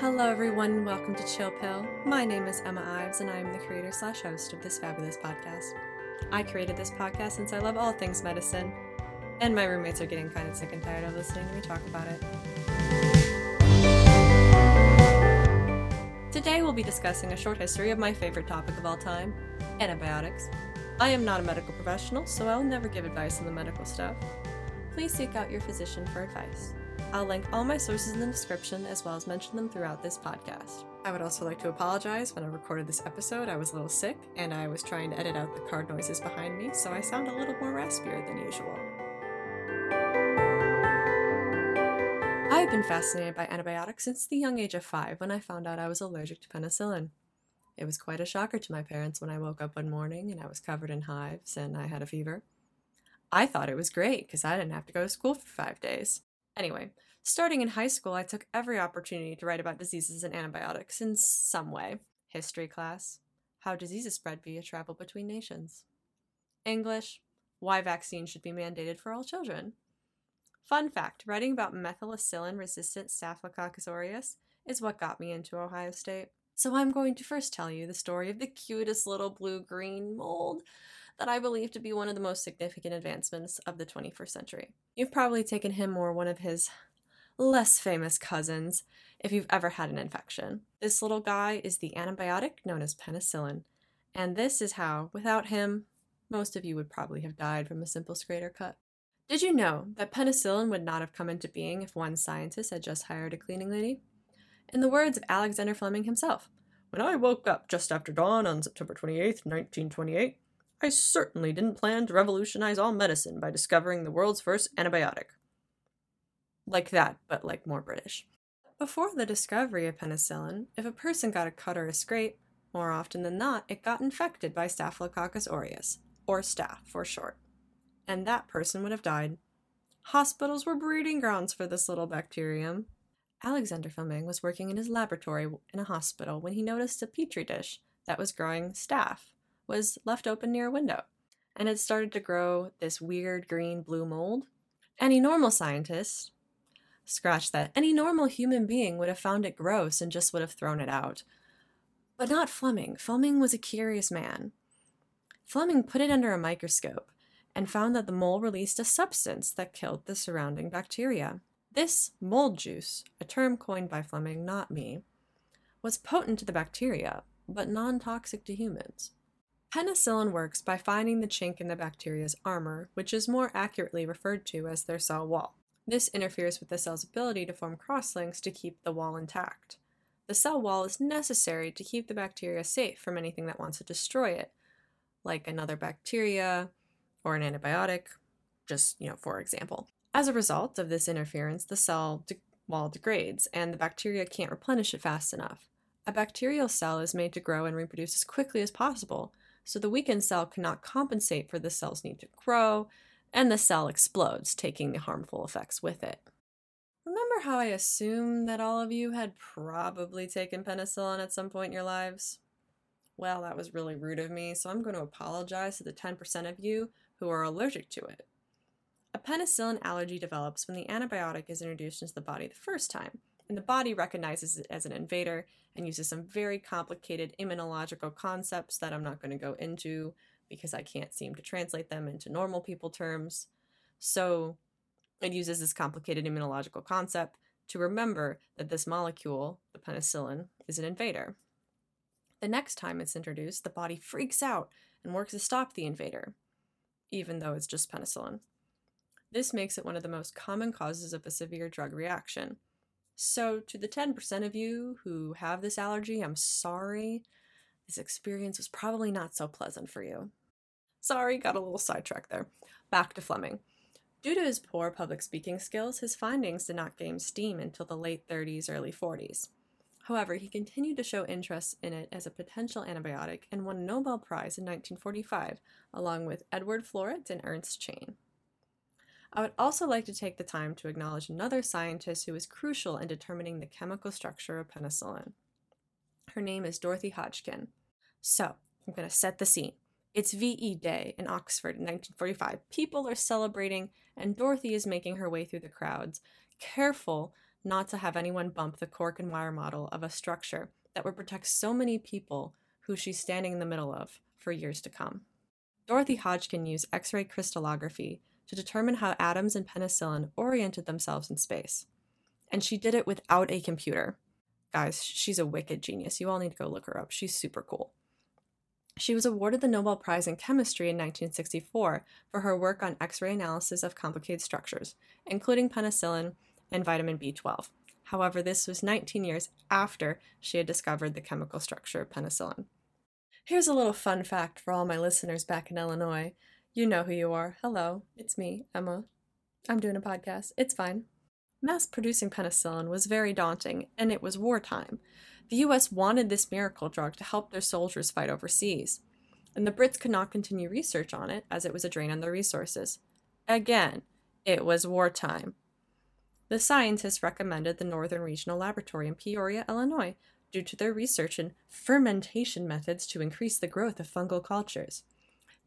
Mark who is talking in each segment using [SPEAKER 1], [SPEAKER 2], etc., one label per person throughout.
[SPEAKER 1] Hello, everyone. Welcome to Chill Pill. My name is Emma Ives, and I am the creator slash host of this fabulous podcast. I created this podcast since I love all things medicine, and my roommates are getting kind of sick and tired of listening to me talk about it. Today, we'll be discussing a short history of my favorite topic of all time antibiotics. I am not a medical professional, so I'll never give advice on the medical stuff. Please seek out your physician for advice. I'll link all my sources in the description as well as mention them throughout this podcast. I would also like to apologize when I recorded this episode. I was a little sick and I was trying to edit out the card noises behind me, so I sound a little more raspier than usual. I've been fascinated by antibiotics since the young age of five when I found out I was allergic to penicillin. It was quite a shocker to my parents when I woke up one morning and I was covered in hives and I had a fever. I thought it was great because I didn't have to go to school for five days. Anyway, starting in high school, I took every opportunity to write about diseases and antibiotics in some way. History class, how diseases spread via travel between nations. English, why vaccines should be mandated for all children. Fun fact writing about methicillin resistant Staphylococcus aureus is what got me into Ohio State. So I'm going to first tell you the story of the cutest little blue green mold that I believe to be one of the most significant advancements of the 21st century. You've probably taken him or one of his less famous cousins if you've ever had an infection. This little guy is the antibiotic known as penicillin, and this is how, without him, most of you would probably have died from a simple scrator cut. Did you know that penicillin would not have come into being if one scientist had just hired a cleaning lady? In the words of Alexander Fleming himself, when I woke up just after dawn on September 28, 1928, I certainly didn't plan to revolutionize all medicine by discovering the world's first antibiotic. Like that, but like more British. Before the discovery of penicillin, if a person got a cut or a scrape, more often than not, it got infected by Staphylococcus aureus, or staph for short, and that person would have died. Hospitals were breeding grounds for this little bacterium. Alexander Fleming was working in his laboratory in a hospital when he noticed a petri dish that was growing staph was left open near a window, and it started to grow this weird green blue mold. Any normal scientist, scratch that, any normal human being would have found it gross and just would have thrown it out. But not Fleming. Fleming was a curious man. Fleming put it under a microscope and found that the mold released a substance that killed the surrounding bacteria. This mold juice, a term coined by Fleming, not me, was potent to the bacteria, but non toxic to humans. Penicillin works by finding the chink in the bacteria's armor, which is more accurately referred to as their cell wall. This interferes with the cell's ability to form crosslinks to keep the wall intact. The cell wall is necessary to keep the bacteria safe from anything that wants to destroy it, like another bacteria or an antibiotic, just, you know, for example. As a result of this interference, the cell de- wall degrades and the bacteria can't replenish it fast enough. A bacterial cell is made to grow and reproduce as quickly as possible, so the weakened cell cannot compensate for the cell's need to grow, and the cell explodes, taking the harmful effects with it. Remember how I assumed that all of you had probably taken penicillin at some point in your lives? Well, that was really rude of me, so I'm going to apologize to the 10% of you who are allergic to it. A penicillin allergy develops when the antibiotic is introduced into the body the first time, and the body recognizes it as an invader and uses some very complicated immunological concepts that I'm not going to go into because I can't seem to translate them into normal people terms. So it uses this complicated immunological concept to remember that this molecule, the penicillin, is an invader. The next time it's introduced, the body freaks out and works to stop the invader, even though it's just penicillin. This makes it one of the most common causes of a severe drug reaction, so, to the 10% of you who have this allergy, I'm sorry. This experience was probably not so pleasant for you. Sorry, got a little sidetracked there. Back to Fleming. Due to his poor public speaking skills, his findings did not gain steam until the late 30s, early 40s. However, he continued to show interest in it as a potential antibiotic and won a Nobel Prize in 1945, along with Edward Florey and Ernst Chain. I would also like to take the time to acknowledge another scientist who was crucial in determining the chemical structure of penicillin. Her name is Dorothy Hodgkin. So, I'm going to set the scene. It's VE Day in Oxford in 1945. People are celebrating, and Dorothy is making her way through the crowds, careful not to have anyone bump the cork and wire model of a structure that would protect so many people who she's standing in the middle of for years to come. Dorothy Hodgkin used X ray crystallography to determine how atoms in penicillin oriented themselves in space. And she did it without a computer. Guys, she's a wicked genius. You all need to go look her up. She's super cool. She was awarded the Nobel Prize in Chemistry in 1964 for her work on X ray analysis of complicated structures, including penicillin and vitamin B12. However, this was 19 years after she had discovered the chemical structure of penicillin. Here's a little fun fact for all my listeners back in Illinois. You know who you are. Hello, it's me, Emma. I'm doing a podcast. It's fine. Mass producing penicillin was very daunting, and it was wartime. The US wanted this miracle drug to help their soldiers fight overseas, and the Brits could not continue research on it as it was a drain on their resources. Again, it was wartime. The scientists recommended the Northern Regional Laboratory in Peoria, Illinois, due to their research in fermentation methods to increase the growth of fungal cultures.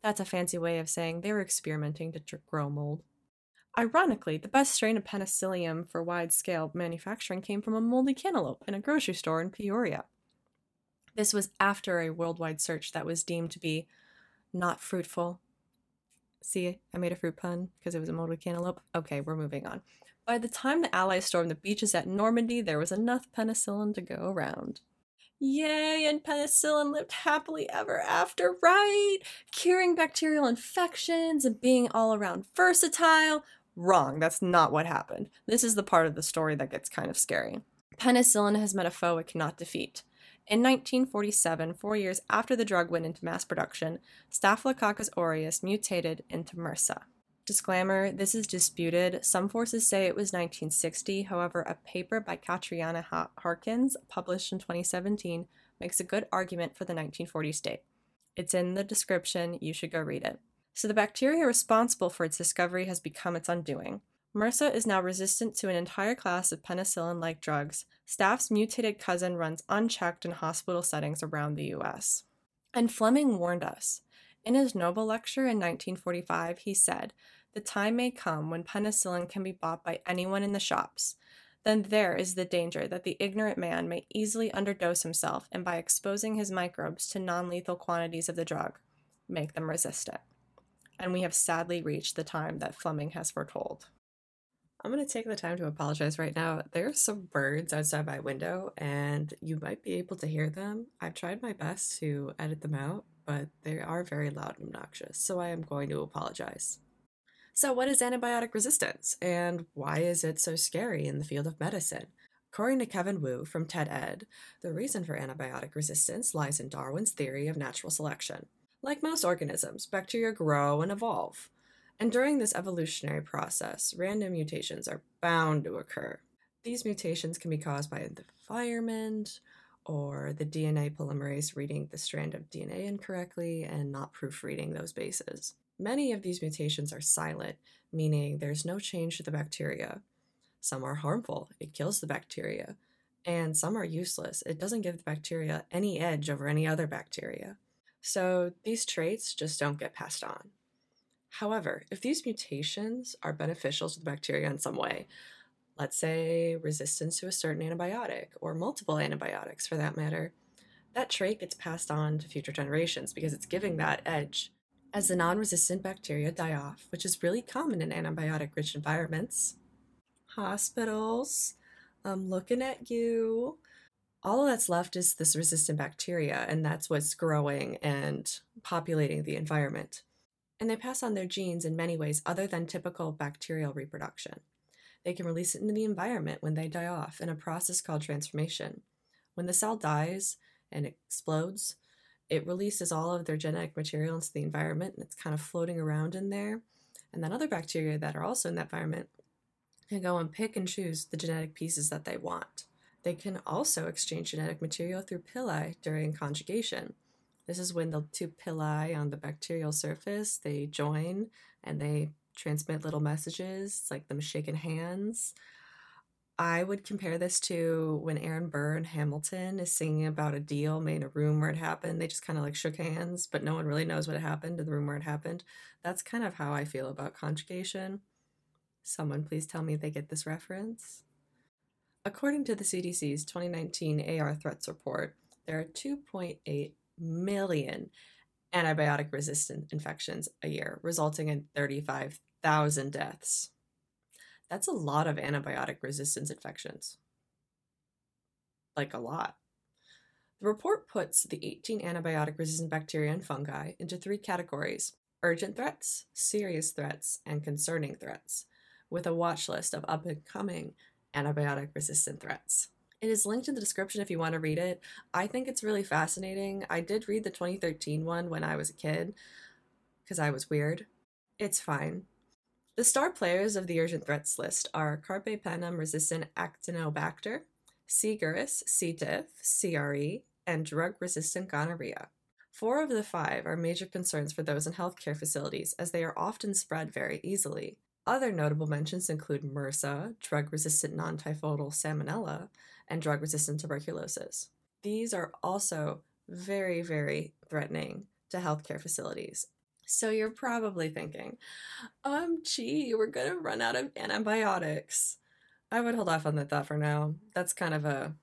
[SPEAKER 1] That's a fancy way of saying they were experimenting to grow mold. Ironically, the best strain of penicillium for wide scale manufacturing came from a moldy cantaloupe in a grocery store in Peoria. This was after a worldwide search that was deemed to be not fruitful. See, I made a fruit pun because it was a moldy cantaloupe. Okay, we're moving on. By the time the Allies stormed the beaches at Normandy, there was enough penicillin to go around. Yay, and penicillin lived happily ever after, right? Curing bacterial infections and being all around versatile. Wrong, that's not what happened. This is the part of the story that gets kind of scary. Penicillin has met a foe it cannot defeat. In 1947, four years after the drug went into mass production, Staphylococcus aureus mutated into MRSA. Disclaimer this is disputed. Some forces say it was 1960. However, a paper by Catriona Harkins, published in 2017, makes a good argument for the 1940s date. It's in the description, you should go read it. So the bacteria responsible for its discovery has become its undoing. MRSA is now resistant to an entire class of penicillin like drugs. Staph's mutated cousin runs unchecked in hospital settings around the US. And Fleming warned us. In his Nobel lecture in 1945, he said, The time may come when penicillin can be bought by anyone in the shops. Then there is the danger that the ignorant man may easily underdose himself and, by exposing his microbes to non lethal quantities of the drug, make them resistant and we have sadly reached the time that Fleming has foretold. I'm going to take the time to apologize right now. There's some birds outside my window, and you might be able to hear them. I've tried my best to edit them out, but they are very loud and obnoxious, so I am going to apologize. So, what is antibiotic resistance, and why is it so scary in the field of medicine? According to Kevin Wu from TED Ed, the reason for antibiotic resistance lies in Darwin's theory of natural selection. Like most organisms, bacteria grow and evolve. And during this evolutionary process, random mutations are bound to occur. These mutations can be caused by the environment or the DNA polymerase reading the strand of DNA incorrectly and not proofreading those bases. Many of these mutations are silent, meaning there's no change to the bacteria. Some are harmful, it kills the bacteria. And some are useless, it doesn't give the bacteria any edge over any other bacteria. So these traits just don't get passed on. However, if these mutations are beneficial to the bacteria in some way, let's say resistance to a certain antibiotic or multiple antibiotics for that matter, that trait gets passed on to future generations because it's giving that edge. As the non resistant bacteria die off, which is really common in antibiotic rich environments, hospitals, I'm looking at you all that's left is this resistant bacteria, and that's what's growing and populating the environment. And they pass on their genes in many ways other than typical bacterial reproduction. They can release it into the environment when they die off in a process called transformation. When the cell dies and explodes, it releases all of their genetic material into the environment and it's kind of floating around in there. And then other bacteria that are also in that environment can go and pick and choose the genetic pieces that they want. They can also exchange genetic material through pili during conjugation. This is when the two pili on the bacterial surface, they join and they transmit little messages, like them shaking hands. I would compare this to when Aaron Burr and Hamilton is singing about a deal made in a room where it happened. They just kind of like shook hands, but no one really knows what happened in the room where it happened. That's kind of how I feel about conjugation. Someone please tell me they get this reference. According to the CDC's 2019 AR Threats Report, there are 2.8 million antibiotic resistant infections a year, resulting in 35,000 deaths. That's a lot of antibiotic resistance infections. Like a lot. The report puts the 18 antibiotic resistant bacteria and fungi into three categories urgent threats, serious threats, and concerning threats, with a watch list of up and coming antibiotic resistant threats. It is linked in the description if you want to read it. I think it's really fascinating. I did read the 2013 one when I was a kid because I was weird. It's fine. The star players of the urgent threats list are Carpe carbapenem resistant Acinetobacter, C. auris, C. diff, CRE, and drug resistant gonorrhea. Four of the five are major concerns for those in healthcare facilities as they are often spread very easily. Other notable mentions include MRSA, drug resistant non typhoidal salmonella, and drug resistant tuberculosis. These are also very, very threatening to healthcare facilities. So you're probably thinking, um, gee, we're gonna run out of antibiotics. I would hold off on that thought for now. That's kind of a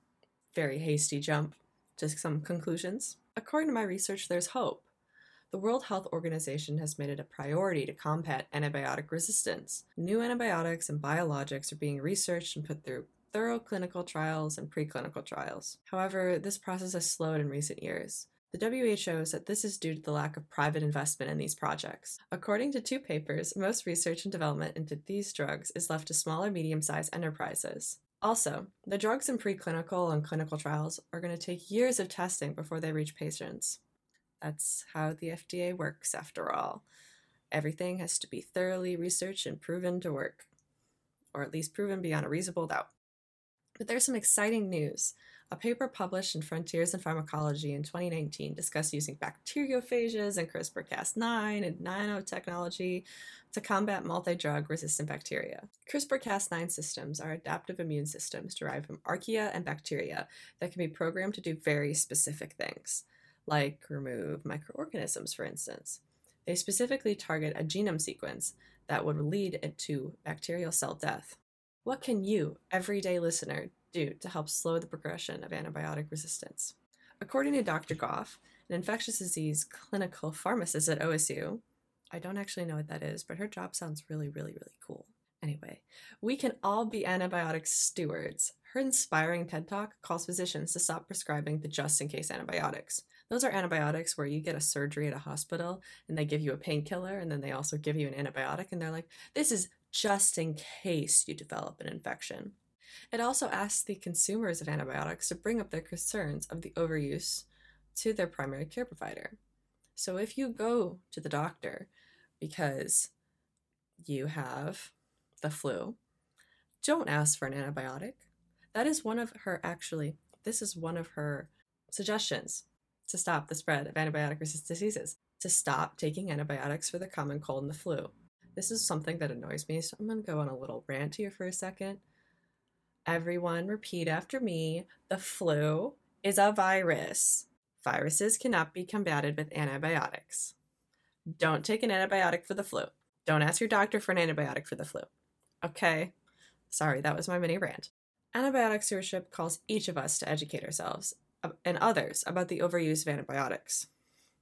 [SPEAKER 1] very hasty jump. Just some conclusions. According to my research, there's hope. The World Health Organization has made it a priority to combat antibiotic resistance. New antibiotics and biologics are being researched and put through thorough clinical trials and preclinical trials. However, this process has slowed in recent years. The WHO said this is due to the lack of private investment in these projects. According to two papers, most research and development into these drugs is left to small or medium sized enterprises. Also, the drugs in preclinical and clinical trials are going to take years of testing before they reach patients. That's how the FDA works, after all. Everything has to be thoroughly researched and proven to work, or at least proven beyond a reasonable doubt. But there's some exciting news. A paper published in Frontiers in Pharmacology in 2019 discussed using bacteriophages and CRISPR Cas9 and nanotechnology to combat multi drug resistant bacteria. CRISPR Cas9 systems are adaptive immune systems derived from archaea and bacteria that can be programmed to do very specific things, like remove microorganisms, for instance. They specifically target a genome sequence that would lead to bacterial cell death. What can you, everyday listener, do to help slow the progression of antibiotic resistance? According to Dr. Goff, an infectious disease clinical pharmacist at OSU, I don't actually know what that is, but her job sounds really, really, really cool. Anyway, we can all be antibiotic stewards. Her inspiring TED Talk calls physicians to stop prescribing the just in case antibiotics. Those are antibiotics where you get a surgery at a hospital and they give you a painkiller and then they also give you an antibiotic and they're like, this is just in case you develop an infection. It also asks the consumers of antibiotics to bring up their concerns of the overuse to their primary care provider. So if you go to the doctor because you have the flu, don't ask for an antibiotic. That is one of her, actually, this is one of her suggestions to stop the spread of antibiotic resistant diseases, to stop taking antibiotics for the common cold and the flu. This is something that annoys me, so I'm going to go on a little rant here for a second. Everyone, repeat after me the flu is a virus. Viruses cannot be combated with antibiotics. Don't take an antibiotic for the flu. Don't ask your doctor for an antibiotic for the flu. Okay? Sorry, that was my mini rant. Antibiotic stewardship calls each of us to educate ourselves and others about the overuse of antibiotics.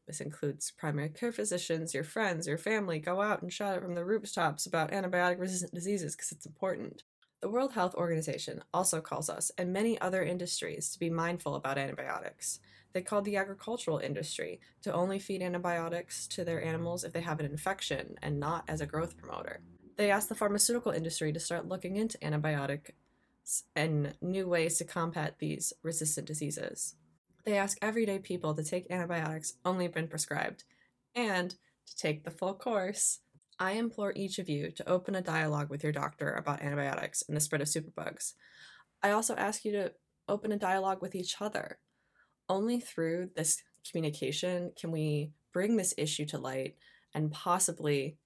[SPEAKER 1] This includes primary care physicians, your friends, your family. Go out and shout it from the rooftops about antibiotic resistant diseases because it's important. The World Health Organization also calls us and many other industries to be mindful about antibiotics. They called the agricultural industry to only feed antibiotics to their animals if they have an infection and not as a growth promoter. They asked the pharmaceutical industry to start looking into antibiotics and new ways to combat these resistant diseases. They ask everyday people to take antibiotics only when prescribed and to take the full course. I implore each of you to open a dialogue with your doctor about antibiotics and the spread of superbugs. I also ask you to open a dialogue with each other. Only through this communication can we bring this issue to light and possibly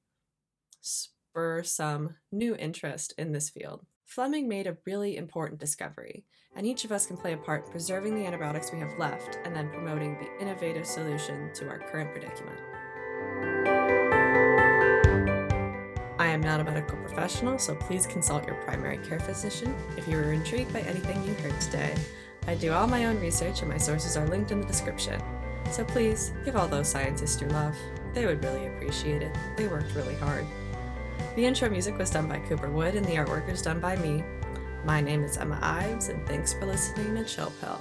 [SPEAKER 1] spur some new interest in this field. Fleming made a really important discovery, and each of us can play a part in preserving the antibiotics we have left and then promoting the innovative solution to our current predicament. I am not a medical professional, so please consult your primary care physician if you are intrigued by anything you heard today. I do all my own research and my sources are linked in the description. So please give all those scientists your love. They would really appreciate it. They worked really hard. The intro music was done by Cooper Wood and the artwork is done by me. My name is Emma Ives, and thanks for listening to Chill Pill.